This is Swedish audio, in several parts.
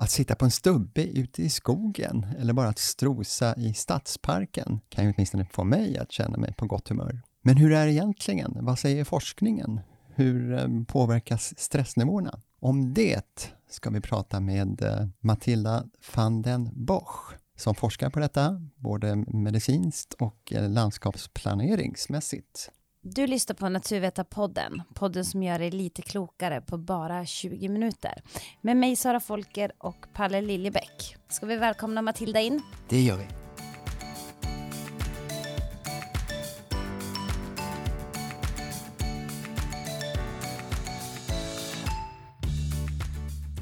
Att sitta på en stubbe ute i skogen eller bara att strosa i stadsparken kan ju åtminstone få mig att känna mig på gott humör. Men hur är det egentligen? Vad säger forskningen? Hur eh, påverkas stressnivåerna? Om det ska vi prata med eh, Matilda van den Bosch som forskar på detta, både medicinskt och eh, landskapsplaneringsmässigt. Du lyssnar på Naturvetarpodden, podden som gör dig lite klokare på bara 20 minuter. Med mig Sara Folker och Palle Liljebäck. Ska vi välkomna Matilda in? Det gör vi.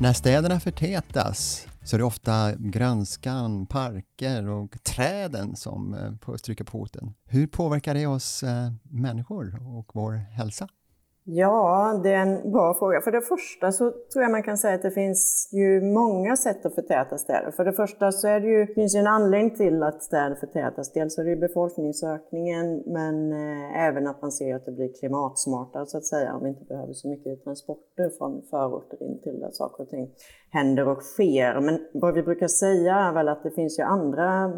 När städerna förtätas så är det ofta grönskan, parker och träden som eh, stryker på foten. Hur påverkar det oss eh, människor och vår hälsa? Ja, det är en bra fråga. För det första så tror jag man kan säga att det finns ju många sätt att förtäta städer. För det första så är det ju, finns ju en anledning till att städer förtätas. Dels är det ju befolkningsökningen men eh, även att man ser att det blir klimatsmartare så att säga om vi inte behöver så mycket transporter från förorter in till där saker och ting händer och sker. Men vad vi brukar säga är väl att det finns ju andra,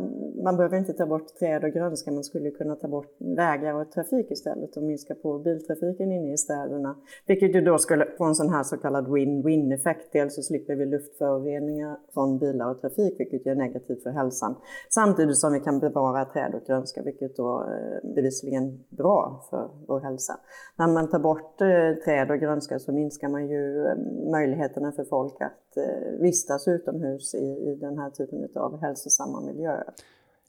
man behöver inte ta bort träd och grönska, man skulle kunna ta bort vägar och trafik istället och minska på biltrafiken inne i städer städerna. Vilket ju då skulle få en sån här så kallad win-win effekt. Dels så slipper vi luftföroreningar från bilar och trafik, vilket är negativt för hälsan. Samtidigt som vi kan bevara träd och grönska, vilket då bevisligen bevisligen bra för vår hälsa. När man tar bort eh, träd och grönska så minskar man ju eh, möjligheterna för folk att vistas utomhus i, i den här typen av hälsosamma miljöer.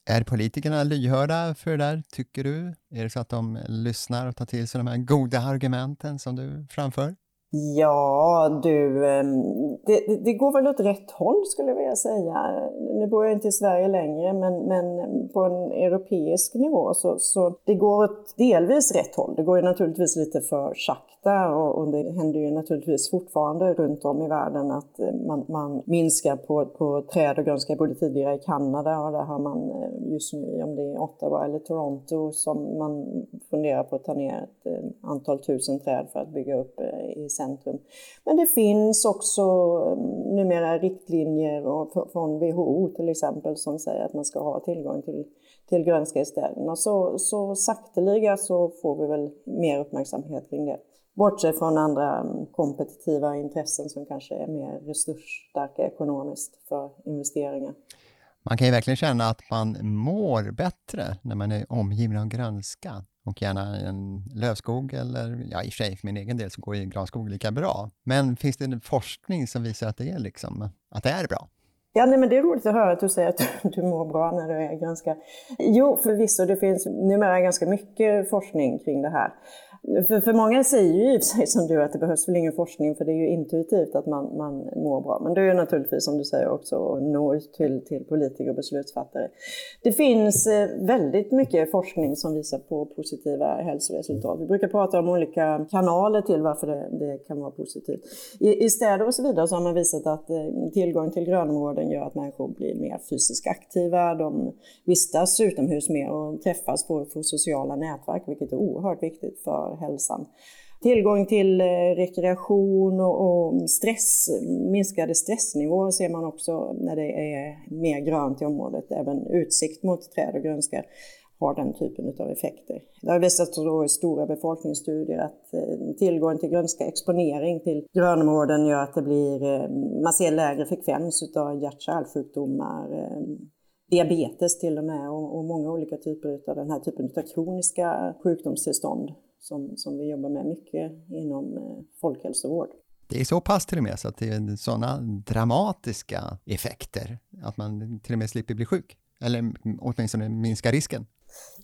Är politikerna lyhörda för det där, tycker du? Är det så att de lyssnar och tar till sig de här goda argumenten som du framför? Ja, du, ehm, det, det, går väl åt rätt håll skulle jag vilja säga. Nu bor jag inte i Sverige längre, men, men på en europeisk nivå så, så det går åt delvis rätt håll. Det går ju naturligtvis lite för sakta och, och det händer ju naturligtvis fortfarande runt om i världen att eh, man, man minskar på, på träd och grönska. Jag bodde tidigare i Kanada och där har man eh, just nu, om det är Ottawa eller Toronto, som man funderar på att ta ner ett eh, antal tusen träd för att bygga upp i centrum. Men det finns också mm, numera riktlinjer från WHO till exempel som säger att man ska ha tillgång till, till grönska i städerna. Så, så sakteliga så får vi väl mer uppmärksamhet kring det. Bortsett från andra mm, kompetitiva intressen som kanske är mer resursstarka ekonomiskt för investeringar. Man kan ju verkligen känna att man mår bättre när man är omgiven av grönska och gärna en lövskog eller, ja i och för sig för min egen del så går ju granskog lika bra. Men finns det forskning som visar att det är, liksom, att det är bra? Ja, nej, men det är roligt att höra att du säger att du mår bra när du är ganska... Jo, förvisso, det finns numera ganska mycket forskning kring det här. För, för många säger ju i och för sig som du att det behövs väl ingen forskning för det är ju intuitivt att man, man mår bra. Men det är ju naturligtvis som du säger också att nå ut till, till politiker och beslutsfattare. Det finns eh, väldigt mycket forskning som visar på positiva hälsoresultat. Vi brukar prata om olika kanaler till varför det, det kan vara positivt. I, I städer och så vidare så har man visat att eh, tillgång till grönområden gör att människor blir mer fysiskt aktiva, de vistas utomhus mer och träffas på, på sociala nätverk, vilket är oerhört viktigt för hälsan. Tillgång till eh, rekreation och stress, minskade stressnivåer ser man också när det är mer grönt i området. Även utsikt mot träd och grönska har den typen av effekter. Det har visat sig i stora befolkningsstudier att eh, tillgång till grönska exponering till grönområden gör att det blir, eh, man ser lägre frekvens av hjärt-kärlsjukdomar, diabetes till och med och, många olika typer av den här typen av kroniska sjukdomstillstånd som, som vi jobbar med mycket inom eh, folkhälsovård. Det är så pass till och med så att det är sådana dramatiska effekter att man till och med slipper bli sjuk, eller åtminstone minska risken.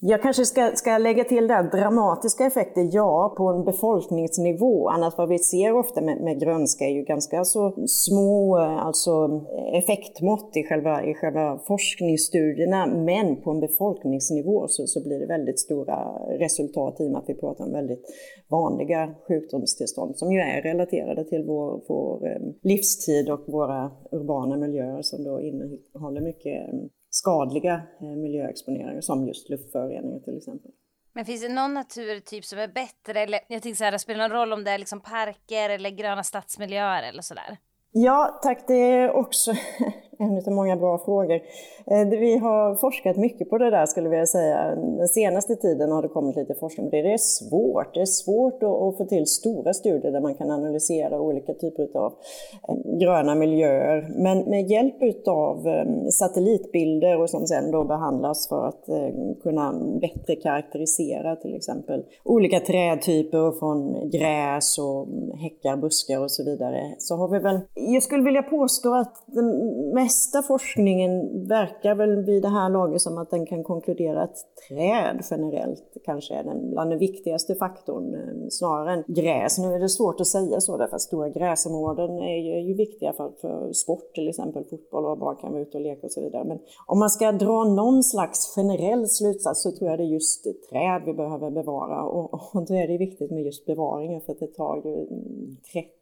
Jag kanske ska, ska lägga till där, dramatiska effekter, ja, på en befolkningsnivå. Annars vad vi ser ofta med, med grönska är ju ganska så små eh, alltså effektmått i själva, i själva forskningsstudierna. Men på en befolkningsnivå så, så blir det väldigt stora resultat i och med att vi pratar om väldigt vanliga sjukdomstillstånd som ju är relaterade till vår, vår eh, livstid och våra urbana miljöer som då innehåller mycket mm, skadliga eh, miljöexponeringar som just luftföroreningar till exempel. Men finns det någon naturtyp som är bättre? Eller, jag tänker så här, det spelar någon roll om det är liksom parker eller gröna stadsmiljöer eller sådär? Ja, tack. Det är också en av många bra frågor. Eh, vi har forskat mycket på det där skulle jag säga. Den senaste tiden har det kommit lite forskning på det. Det är svårt. Det är svårt att få till stora studier där man kan analysera olika typer av eh, gröna miljöer. Men med hjälp av eh, satellitbilder och som sen då behandlas för att kunna bättre karaktärisera till exempel olika trädtyper från gräs och mm, häckar, buskar och så vidare. Så har vi väl, jag skulle vilja påstå att mm, med mesta forskningen verkar väl vid det här laget som att den kan konkludera att träd generellt kanske är den, bland den viktigaste faktorn eh, snarare än gräs. Nu är det svårt att säga så därför att stora gräsområden är ju, är ju viktiga för, för sport, till exempel fotboll och barn kan vara ute och leka och så vidare. Men om man ska dra någon slags generell slutsats så tror jag det är just träd vi behöver bevara och, och då är det viktigt med just bevaringen för att det tar ju mm,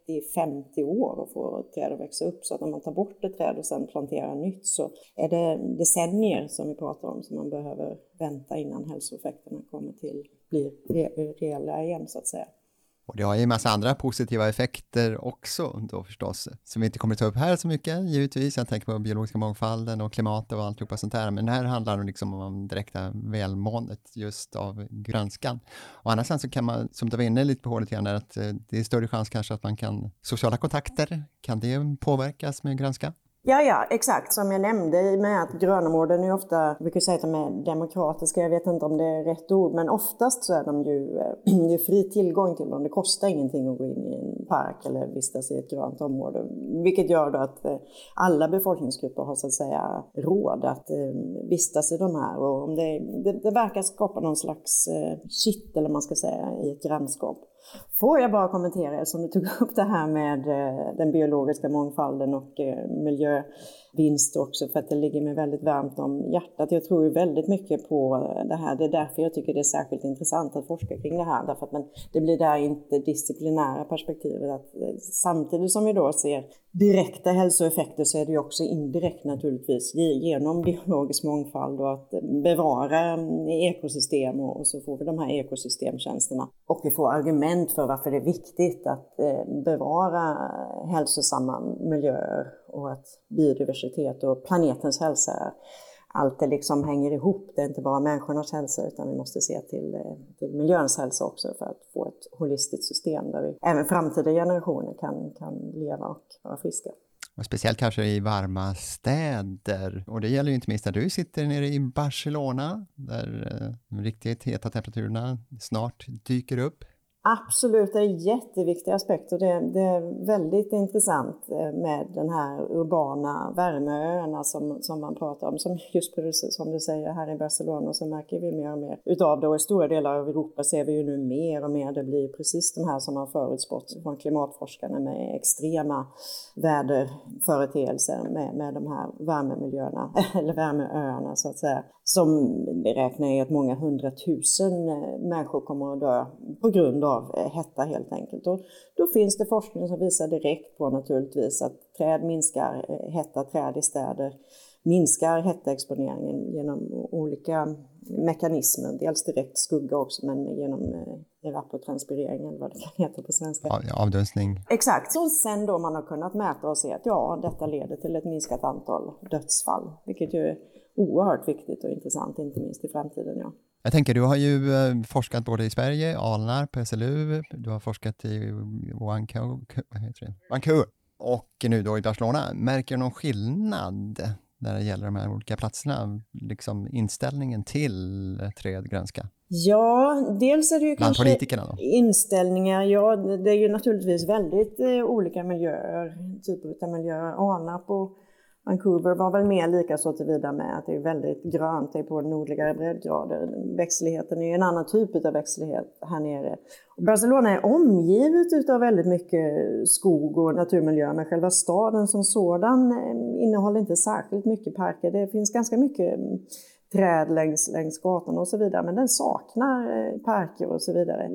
30-50 år att få ett träd att växa upp så att när man tar bort ett träd och sen planterar nytt så är det decennier som vi pratar om som man behöver vänta innan hälsoeffekterna kommer till blir reella igen så att säga. Och det har ju en massa andra positiva effekter också då förstås, som vi inte kommer att ta upp här så mycket givetvis. Jag tänker på biologiska mångfalden och klimatet och alltihopa sånt där. Men det här handlar liksom om direkta välmåendet just av grönskan. Och annars så kan man, som du var inne lite på lite grann, att eh, det är större chans kanske att man kan, sociala kontakter, kan det påverkas med grönska? Ja, ja, exakt. Som jag nämnde med att grönområden är ofta, jag brukar säga att de är demokratiska, jag vet inte om det är rätt ord, men oftast så är de ju, eh, det är fri tillgång till dem. Det kostar ingenting att gå in i en park eller vistas i ett grönt område, vilket gör då att eh, alla befolkningsgrupper har så att säga råd att eh, vistas i de här. Och om det, det, det verkar skapa någon slags kitt, eller man ska säga, i ett grannskap. Får jag bara kommentera, som du tog upp det här med eh, den biologiska mångfalden och eh, miljö vinst också, för att det ligger mig väldigt varmt om hjärtat. Jag tror ju väldigt mycket på det här. Det är därför jag tycker det är särskilt intressant att forska kring det här, därför att man, det blir där inte disciplinära perspektivet. Att eh, samtidigt som vi då ser direkta hälsoeffekter så är det ju också indirekt naturligtvis genom biologisk mångfald och att bevara eh, ekosystem och så får vi de här ekosystemtjänsterna. Och vi får argument för varför det är viktigt att eh, bevara hälsosamma miljöer och att biodiversitet och planetens hälsa allt det liksom hänger ihop. Det är inte bara människornas hälsa utan vi måste se till, eh, till miljöns hälsa också för att få ett holistiskt system där vi, även framtida generationer kan, kan leva och vara friska. Och speciellt kanske i varma städer. Och det gäller ju inte minst där du sitter nere i Barcelona, där eh, de riktigt heta temperaturerna snart dyker upp. Absolut, det är en jätteviktig aspekt och det, det, är väldigt intressant eh, med den här urbana värmeöarna som, som man pratar om. Som just som du säger här i Barcelona så märker vi mer och mer utav det och i stora delar av Europa ser vi ju nu mer och mer det blir precis de här som har förutspått från klimatforskarna med extrema väderföreteelser med, med de här värmemiljöerna, eller värmeöarna så att säga som beräknar är att många hundratusen eh, människor kommer att dö på grund av eh, hetta helt enkelt. Och då finns det forskning som visar direkt på naturligtvis att träd minskar, eh, hetta träd i städer minskar hettaexponeringen genom olika mekanismer. Dels direkt skugga också men genom evapotranspirering eller vad det kan heta på svenska. Avdunstning. Exakt. Så sen då man har kunnat mäta och se att ja, detta leder till ett minskat antal dödsfall, vilket ju oerhört viktigt och intressant, inte minst i framtiden. Ja. Jag tänker, du har ju eh, forskat både i Sverige, Alnarp, SLU, du har forskat i Vancouver och nu då i Barcelona. Märker du någon skillnad när det gäller de här olika platserna, liksom inställningen till trädgrönska? Ja, dels är det ju Bland kanske inställningar. Ja, det är ju naturligtvis väldigt eh, olika miljöer, typer av miljöer. Alnarp och Vancouver var väl mer lika så tillvida med att det är väldigt grönt, det är på nordligare breddgrader. Växtligheten är ju en annan typ av växtlighet här nere. Och Barcelona är omgivet av väldigt mycket skog och naturmiljö, men själva staden som sådan eh, innehåller inte särskilt mycket parker. Det finns ganska mycket mm, träd längs, längs gatorna och så vidare, men den saknar eh, parker och så vidare.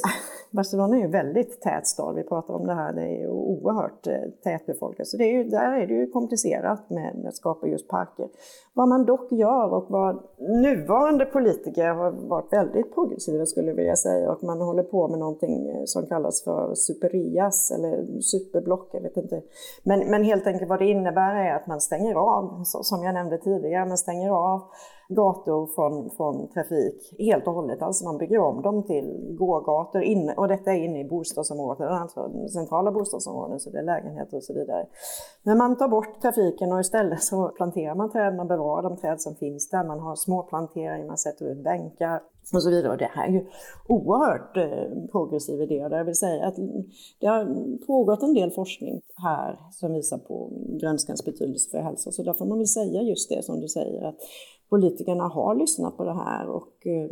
Barcelona är ju en väldigt tät stad, vi pratar om det här, det är oerhört eh, tätbefolkat, så det är ju, där är det ju komplicerat med att skapa just parker. Vad man dock gör och vad nuvarande politiker har varit väldigt progressiva skulle jag vilja säga och man håller på med någonting eh, som kallas för superias eller superblock, jag vet inte. Men, men helt enkelt vad det innebär är att man stänger av, som jag nämnde tidigare, man stänger av gator från, från trafik helt och hållet. Alltså man bygger om dem till gågator inne, och detta är inne i bostadsområden, alltså centrala bostadsområden, så det är lägenheter och så vidare. Men man tar bort trafiken och istället så planterar man träd, man bevarar de träd som finns där, man har småplanteringar, man sätter ut bänkar och så vidare. Och det här är ju oerhört eh, progressiv idé och jag vill säga att det har pågått en del forskning här som visar på grönskans betydelse för hälsa, så där får man väl säga just det som du säger, att politikerna har lyssnat på det här och eh,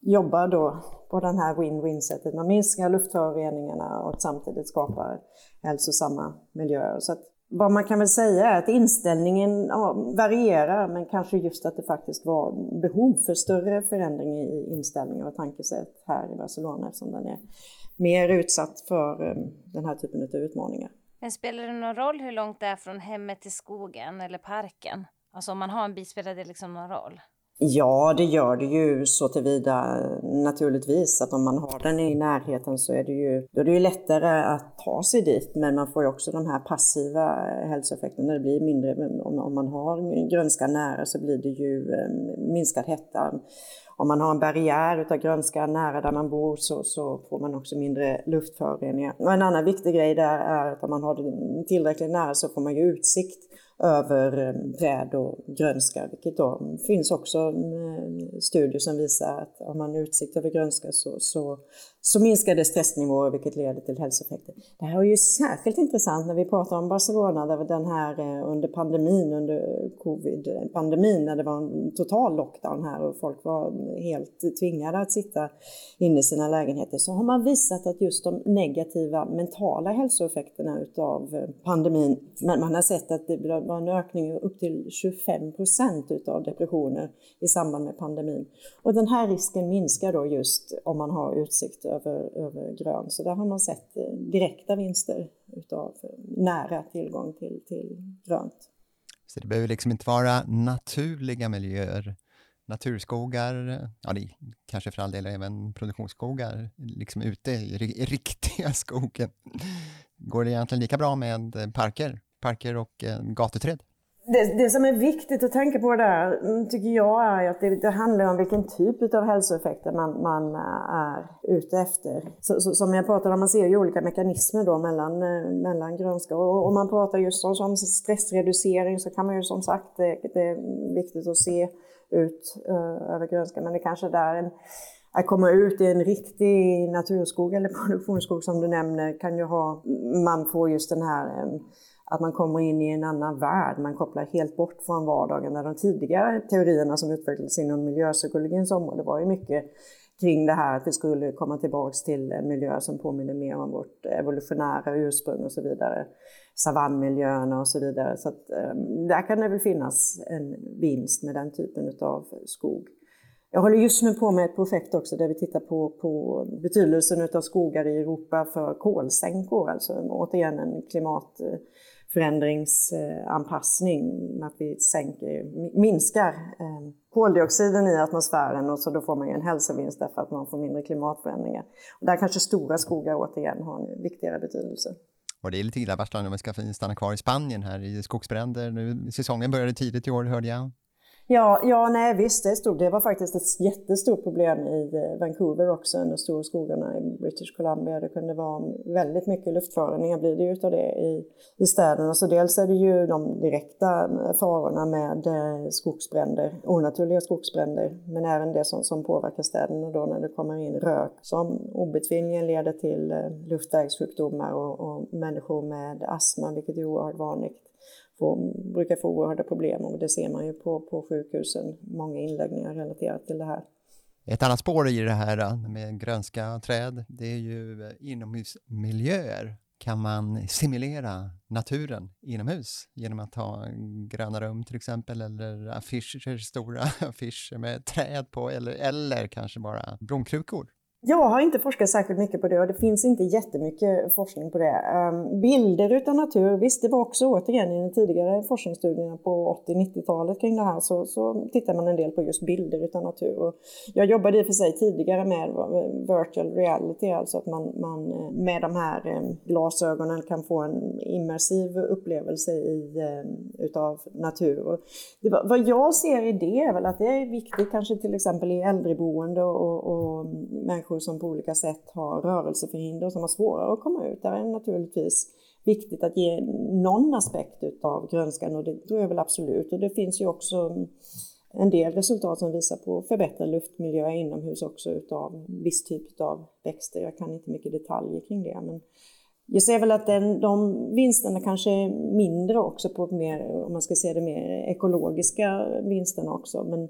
jobbar då på den här win-win sättet. Man minskar luftföroreningarna och samtidigt skapar hälsosamma miljöer. Så att, vad man kan väl säga är att inställningen ja, varierar, men kanske just att det faktiskt var behov för större förändring i inställning och tankesätt här i Barcelona eftersom den är mer utsatt för um, den här typen av utmaningar. Men spelar det någon roll hur långt det är från hemmet till skogen eller parken? Alltså om man har en bil, spelar det liksom någon roll? Ja, det gör det ju så tillvida naturligtvis att om man har den i närheten så är det ju, då är det ju lättare att ta sig dit. Men man får ju också de här passiva hälsoeffekterna. Det blir mindre, om, om man har grönska nära så blir det ju eh, minskad hetta. Om man har en barriär utav grönska nära där man bor så, så får man också mindre luftföroreningar. Och en annan viktig grej där är att om man har det tillräckligt nära så får man ju utsikt över eh, träd och grönska, vilket då finns också eh, studier som visar att om man har utsikt över grönska så, så så minskar det stressnivåer vilket leder till hälsoeffekter. Det här är ju särskilt intressant när vi pratar om Barcelona, där den här eh, under pandemin, under covid-pandemin, eh, när det var en total lockdown här och folk var helt tvingade att sitta inne i sina lägenheter, så har man visat att just de negativa mentala hälsoeffekterna utav eh, pandemin, man har sett att det var en ökning upp till 25 procent utav depressioner i samband med pandemin. Och den här risken minskar då just om man har utsikt över, över grön. Så där har man sett eh, direkta vinster utav eh, nära tillgång till, till grönt. Så det behöver liksom inte vara naturliga miljöer, naturskogar, ja det kanske för all del även produktionsskogar, liksom ute i riktiga skogen. Går det egentligen lika bra med eh, parker, parker och eh, gatuträd? Det, det, som är viktigt att tänka på där, mm, tycker jag, är att det, det handlar om vilken typ av hälsoeffekter man, man eh, är ute efter. Så, så, som jag pratade om, man ser ju olika mekanismer då mellan, eh, mellan grönska. Och om man pratar just om, om stressreducering så kan man ju som sagt, det, det är viktigt att se ut uh, över grönska, men det kanske där en att komma ut i en riktig naturskog eller produktionsskog som du nämner kan ju ha, man får just den här um, att man kommer in i en annan värld, man kopplar helt bort från vardagen. Där de tidigare teorierna som utvecklades inom miljöpsykologins område var ju mycket kring det här att vi skulle komma tillbaks till en miljö som påminner mer om vårt evolutionära ursprung och så vidare. Savannmiljöerna och så vidare. Så att, ehm, där kan det väl finnas en vinst med den typen av skog. Jag håller just nu på med ett projekt också där vi tittar på, på betydelsen av skogar i Europa för kolsänkor, alltså återigen en klimat eh, förändringsanpassning, att vi sänker, minskar eh, koldioxiden i atmosfären och så då får man ju en hälsovinst därför att man får mindre klimatförändringar. Och där kanske stora skogar återigen har en viktigare betydelse. Och det är lite illavarslande om vi ska stanna kvar i Spanien här i skogsbränder. Nu, säsongen började tidigt i år hörde jag. Ja, ja nej visst, det, stod, det var faktiskt ett jättestort problem i eh, Vancouver också, under storskogarna i British Columbia. Det kunde vara väldigt mycket luftföroreningar blir det ju utav det i, i städerna. Så dels är det ju de direkta eh, farorna med eh, skogsbränder, onaturliga skogsbränder, men även det som, som påverkar städerna då när det kommer in rök som obetvingligen leder till luftvägssjukdomar och, och människor med astma, vilket är oerhört vanligt får, brukar få oerhörda problem och det ser man ju på, på sjukhusen, många inläggningar relaterat till det här. Ett annat spår i det här eh, med grönska träd, det är ju eh, inomhusmiljöer. Kan man simulera naturen inomhus genom att ha gröna rum till exempel eller affischer, stora affischer med träd på eller, eller kanske bara blomkrukor? Jag har inte forskat särskilt mycket på det och det finns inte jättemycket forskning på det. Ehm, bilder utav natur, visst det var också återigen i den tidigare forskningsstudierna på 80-90-talet kring det här så, så tittar man en del på just bilder utav natur. Och jag jobbade i och för sig tidigare med virtual reality, alltså att man, man eh, med de här eh, glasögonen kan få en immersiv upplevelse i, eh, utav natur. Och det, vad jag ser i det är väl att det är viktigt kanske till exempel i äldreboende och, och människor mm, människor som på olika sätt har rörelseförhinder och som har svårare att komma ut. Där är det naturligtvis viktigt att ge någon aspekt av grönskan och det tror jag väl absolut. Och det finns ju också en del resultat som visar på förbättrad luftmiljö inomhus också utav viss typ av växter. Jag kan inte mycket detaljer kring det men jag ser väl att den, de vinsterna kanske är mindre också på mer, om man ska se det mer ekologiska vinsterna också. Men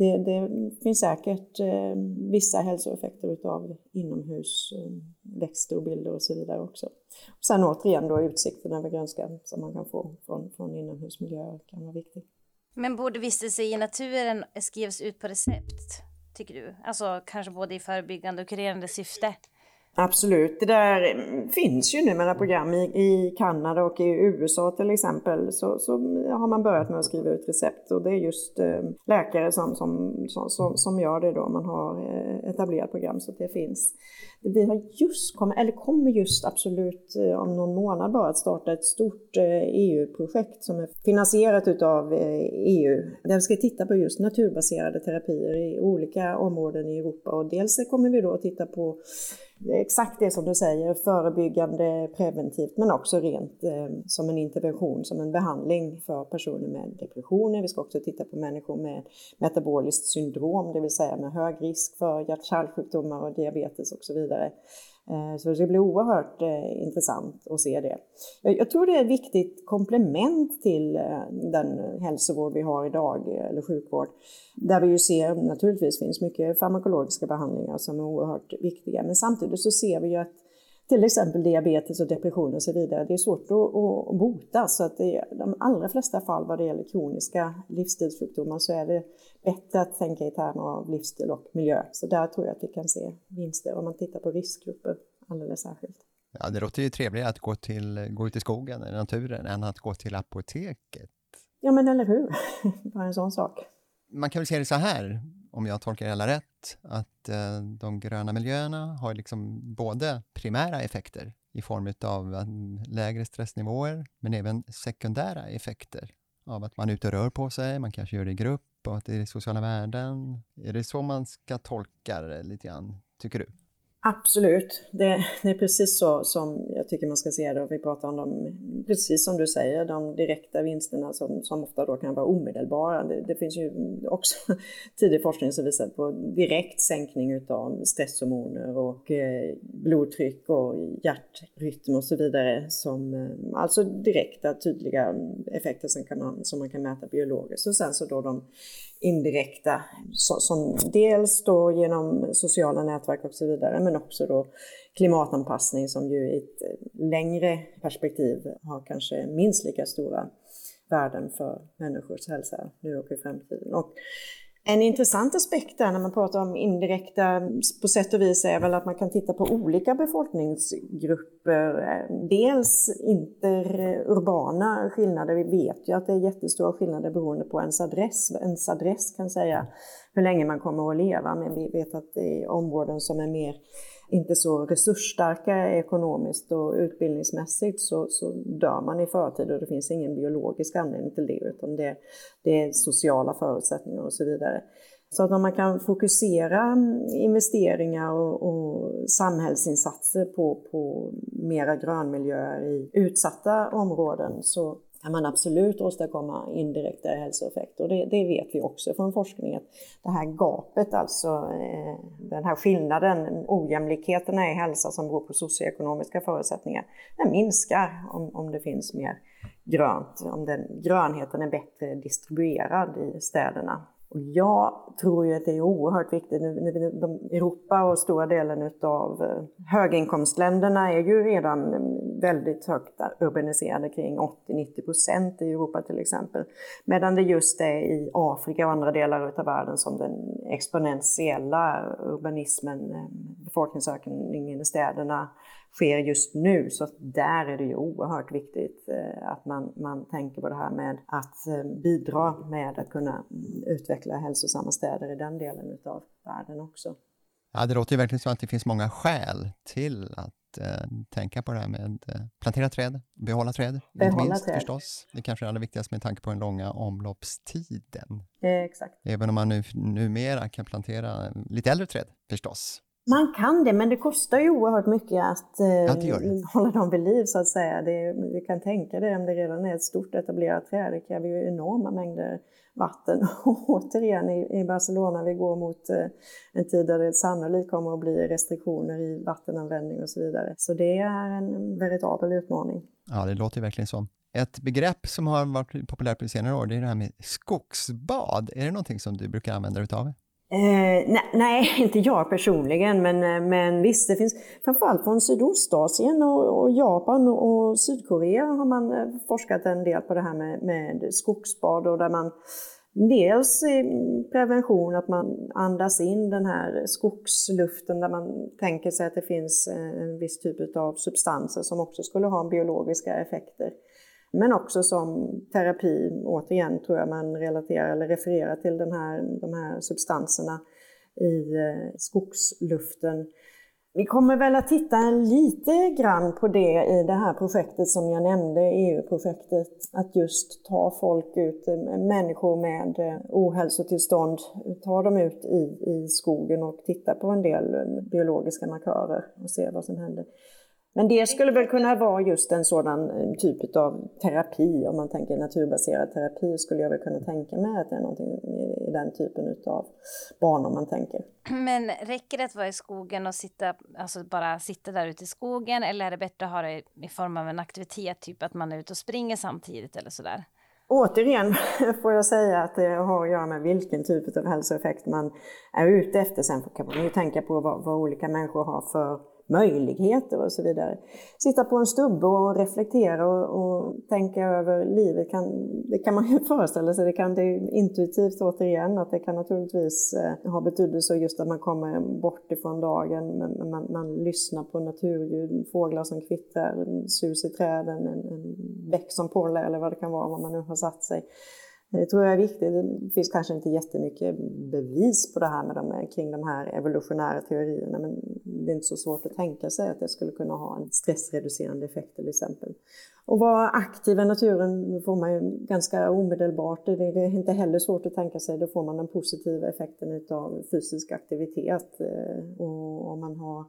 det, det finns säkert eh, vissa hälsoeffekter utav inomhusväxter eh, och bilder och så vidare också. Och sen återigen då utsikten över grönskan som man kan få från, från inomhusmiljöer kan vara viktig. Men borde vistelse i naturen skrivas ut på recept, tycker du? Alltså kanske både i förebyggande och kurerande syfte? Absolut, det där finns ju numera program i, i Kanada och i USA till exempel. Så, så har man börjat med att skriva ut recept och det är just eh, läkare som, som, som, som gör det då. Man har eh, etablerat program så att det finns. Vi har just kommit, eller kommer just absolut eh, om någon månad bara att starta ett stort eh, e EU-projekt som är finansierat utav eh, EU. Där vi ska titta på just naturbaserade terapier i olika områden i Europa och dels kommer vi då att titta på exakt det som du säger, förebyggande, preventivt, men också rent eh, som en intervention, som en behandling för personer med depressioner. Vi ska också titta på människor med metaboliskt syndrom, det vill säga med hög risk för hjärt-kärlsjukdomar och diabetes och så vidare. Eh, så det blir oerhört eh, intressant att se det. Jag tror det är ett viktigt komplement till eh, den hälsovård vi har idag, eller sjukvård, där vi ju ser naturligtvis finns mycket farmakologiska behandlingar som är oerhört viktiga, men samtidigt så ser vi ju att till exempel diabetes och depression och så vidare, det är svårt att, att bota. Så att i de allra flesta fall vad det gäller kroniska livsstilssjukdomar så är det bättre att tänka i termer av livsstil och miljö. Så där tror jag att vi kan se vinster om man tittar på riskgrupper alldeles särskilt. Ja, det låter ju trevligare att gå, till, gå ut i skogen, i naturen, än att gå till apoteket. Ja, men eller hur? Bara en sån sak. Man kan väl se det så här, om jag tolkar det hela rätt, att eh, de gröna miljöerna har liksom både primära effekter i form av lägre stressnivåer, men även sekundära effekter av att man är ute och rör på sig, man kanske gör det i grupp och att det är sociala värden. Är det så man ska tolka det lite grann, tycker du? Absolut, det, det, är precis så som jag tycker man ska se det. Vi pratar om de, precis som du säger, de direkta vinsterna som, som ofta då kan vara omedelbara. Det, det finns ju också tidig forskning som visar på direkt sänkning av stresshormoner och eh, blodtryck och hjärtrytm och så vidare. Som, eh, alltså direkta tydliga effekter som, kan man, som man kan mäta biologiskt. Och sen så då de indirekta, som dels då genom sociala nätverk och så vidare, men också då klimatanpassning som ju i ett eh, längre perspektiv har kanske minst lika stora värden för människors hälsa nu och i framtiden. Och en intressant aspekt där när man pratar om indirekta på sätt och vis är väl att man kan titta på olika befolkningsgrupper. Dels interurbana skillnader. Vi vet ju att det är jättestora skillnader beroende på ens adress. Ens adress kan säga hur länge man kommer att leva, men vi vet att det är områden som är mer inte så resursstarka ekonomiskt och utbildningsmässigt så, så dör man i förtid och det finns ingen biologisk anledning till det utan det, det är sociala förutsättningar och så vidare. Så att om man kan fokusera mm, investeringar och, och samhällsinsatser på, på mera grönmiljöer i utsatta områden så kan man absolut åstadkomma indirekta hälsoeffekter. Och det, det, vet vi också från forskning att det här gapet, alltså eh, den här skillnaden, ojämlikheterna i hälsa som beror på socioekonomiska förutsättningar, den minskar om, om det finns mer grönt, om den, grönheten är bättre distribuerad i städerna. Och jag tror ju att det är oerhört viktigt. Europa och stora delen av eh, höginkomstländerna är ju redan väldigt högt urbaniserade, kring 80-90 procent i Europa till exempel. Medan det just är i Afrika och andra delar av världen som den exponentiella urbanismen, eh, befolkningsökningen i städerna sker just nu. Så där är det ju oerhört viktigt eh, att man, man tänker på det här med att eh, bidra med att kunna utveckla hälsosamma städer i den delen av världen också. Ja, det låter ju verkligen som att det finns många skäl till att eh, tänka på det här med plantera träd, behålla träd, behålla inte minst träd. förstås. Det kanske är allra viktigast med tanke på den långa omloppstiden. Eh, exakt. Även om man nu numera kan plantera lite äldre träd förstås, man kan det, men det kostar ju oerhört mycket att eh, ja, hålla dem vid liv så att säga. Det, vi kan tänka det om det redan är ett stort etablerat träd. Det kräver ju enorma mängder vatten. Och återigen i, i Barcelona, vi går mot eh, en tid där det sannolikt kommer att bli restriktioner i vattenanvändning och så vidare. Så det är en veritabel utmaning. Ja, det låter verkligen så. Ett begrepp som har varit populärt på senare år, det är det här med skogsbad. Är det någonting som du brukar använda dig av? Eh, nej, nej, inte jag personligen, men, eh, men visst, det finns framförallt från Sydostasien och, och Japan och Sydkorea har man eh, forskat en del på det här med, med skogsbad och där man Dels prevention, att man andas in den här skogsluften där man tänker sig att det finns eh, en viss typ av substanser som också skulle ha biologiska effekter. Men också som terapi, återigen tror jag man relaterar eller refererar till den här, de här substanserna i eh, skogsluften. Vi kommer väl att titta lite grann på det i det här projektet som jag nämnde, EU-projektet. Att just ta folk ut, eh, människor med eh, ohälsotillstånd, ta dem ut i, i skogen och titta på en del biologiska markörer och se vad som händer. Men det skulle väl kunna vara just en sådan eh, typ av terapi, om man tänker naturbaserad terapi skulle jag väl kunna tänka mig att det är någonting i den typen av banor man tänker. Men räcker det att vara i skogen och sitta, alltså bara sitta där ute i skogen eller är det bättre att ha det i form av en aktivitet, typ att man är ute och springer samtidigt eller sådär? Återigen får jag säga att det har att göra med vilken typ av hälsoeffekt man är ute efter. Sen kan man ju tänka på vad, vad olika människor har för möjligheter och så vidare. Sitta på en stubbe och reflektera och, och tänka över livet, kan, det kan man ju föreställa sig. Det kan det intuitivt återigen, att det kan naturligtvis eh, ha betydelse just att man kommer bort ifrån dagen, man, man, man lyssnar på naturljud, fåglar som kvittrar, sus i träden, en, en bäck som porlar eller vad det kan vara, var man nu har satt sig. Det tror jag är viktigt. Det finns kanske inte jättemycket bevis på det här med de, kring de här evolutionära teorierna, men det är inte så svårt att tänka sig att det skulle kunna ha en stressreducerande effekt till exempel. Och vara aktiv i naturen får man ju ganska omedelbart. Det är inte heller svårt att tänka sig, då får man den positiva effekten av fysisk aktivitet. Eh, och om man har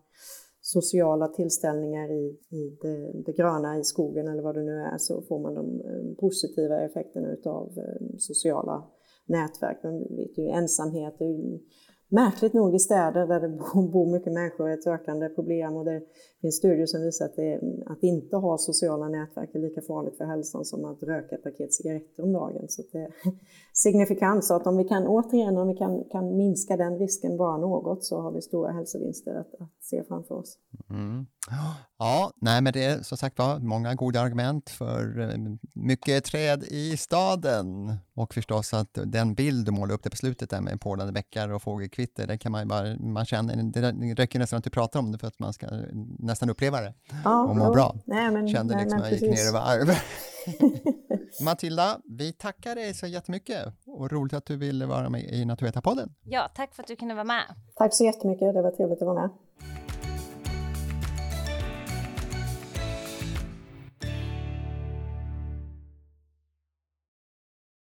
sociala tillställningar i, i det, det, gröna i skogen eller vad det nu är så får man de eh, positiva effekterna utav eh, sociala nätverk. Men vi vet ju ensamhet är märkligt nog i städer där det bor mycket människor är ett ökande problem och det finns studier som visar att, det, att inte ha sociala nätverk är lika farligt för hälsan som att röka ett paket cigaretter om dagen. Så det är signifikant. Så att om vi kan återigen om vi kan, kan minska den risken bara något så har vi stora hälsovinster att, att se framför oss. Mm. Ja, nej men det är som sagt var många goda argument för eh, mycket träd i staden och förstås att den bild du målar upp det på slutet där med porlande bäckar och fågelkvitter, det kan man ju bara, man känner, det räcker nästan att du pratar om det för att man ska nästan uppleva det ja, och må ja. bra. Nej, men, Kände nej, liksom att jag gick ner i varv. Matilda, vi tackar dig så jättemycket och roligt att du ville vara med i Naturveta-podden. Ja, tack för att du kunde vara med. Tack så jättemycket, det var trevligt att vara med.